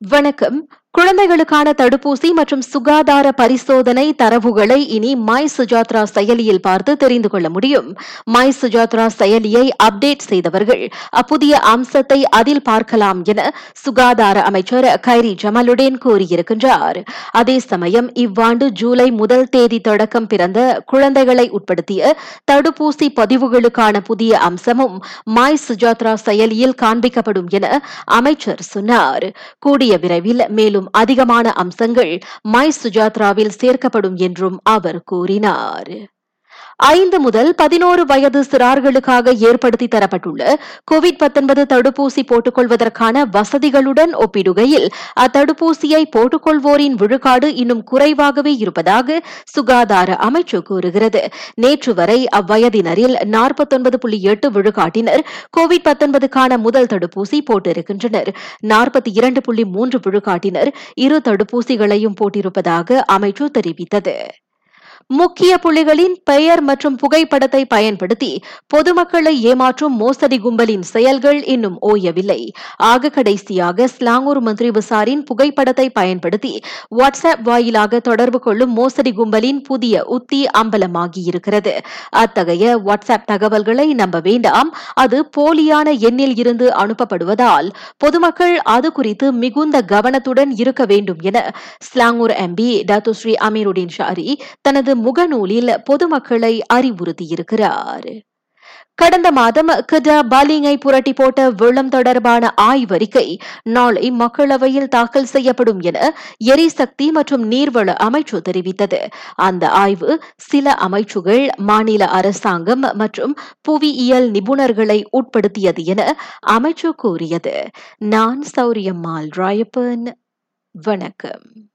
வணக்கம். குழந்தைகளுக்கான தடுப்பூசி மற்றும் சுகாதார பரிசோதனை தரவுகளை இனி மை சுஜாத்ரா செயலியில் பார்த்து தெரிந்து கொள்ள முடியும். மை சுஜாத்ரா செயலியை அப்டேட் செய்தவர்கள் அப்புதிய அம்சத்தை அதில் பார்க்கலாம் என சுகாதார அமைச்சர் கைரி ஜமலுடேன் கூறியிருக்கின்றார். அதே சமயம் இவ்வாண்டு ஜூலை முதல் தேதி தொடக்கம் பிறந்த குழந்தைகளை உட்படுத்திய தடுப்பூசி பதிவுகளுக்கான புதிய அம்சமும் மை சுஜாத்ரா செயலியில் காண்பிக்கப்படும் என அமைச்சர் சொன்னார். கூடிய விரைவில் மேலும் அதிகமான அம்சங்கள் மை சுஜாத்ராவில் சேர்க்கப்படும் என்றும் அவர் கூறினார். ஐந்து முதல் பதினோரு வயது சிறார்களுக்காக ஏற்படுத்தி தரப்பட்டுள்ள கோவிட் தடுப்பூசி போட்டுக் கொள்வதற்கான வசதிகளுடன் ஒப்பிடுகையில் அத்தடுப்பூசியை போட்டுக்கொள்வோரின் விழுக்காடு இன்னும் குறைவாகவே இருப்பதாக சுகாதார அமைச்சு கூறுகிறது. நேற்று வரை அவ்வயதினரில் நாற்பத்தொன்பது புள்ளி எட்டு விழுக்காட்டினர் கோவிட் பத்தொன்பதுக்கான முதல் தடுப்பூசி போட்டிருக்கின்றனர். நாற்பத்தி இரண்டு புள்ளி மூன்று விழுக்காட்டினர் இரு தடுப்பூசிகளையும் போட்டிருப்பதாக அமைச்சு தெரிவித்தது. முக்கிய புள்ளிகளின் பெயர் மற்றும் புகைப்படத்தை பயன்படுத்தி பொதுமக்களை ஏமாற்றும் மோசடி கும்பலின் செயல்கள் இன்னும் ஓயவில்லை. ஆக கடைசியாக ஸ்லாங்கூர் மந்திரி விசாரின் புகைப்படத்தை பயன்படுத்தி வாட்ஸ்அப் வாயிலாக தொடர்பு கொள்ளும் மோசடி கும்பலின் புதிய உத்தி அம்பலமாகியிருக்கிறது. அத்தகைய வாட்ஸ்அப் தகவல்களை நம்ப வேண்டாம். அது போலியான எண்ணில் இருந்து அனுப்பப்படுவதால் பொதுமக்கள் அது குறித்து மிகுந்த கவனத்துடன் இருக்க வேண்டும் என Selangor MP Datuk Seri Amirudin Shari தனது முகநூலில் பொதுமக்களை அறிவுறுத்தியிருக்கிறார். கடந்த மாதம் கிடா பாலிங்கை புரட்டி போட்ட வெள்ளம் தொடர்பான ஆய்வறிக்கை நாளை மக்களவையில் தாக்கல் செய்யப்படும் என எரிசக்தி மற்றும் நீர்வள அமைச்சு தெரிவித்தது. அந்த ஆய்வு சில அமைச்சுகள் மாநில அரசாங்கம் மற்றும் புவியியல் நிபுணர்களை உட்படுத்தியது என அமைச்சு கூறியது. நான் சௌரியம்மாள் ராயப்பன். வணக்கம்.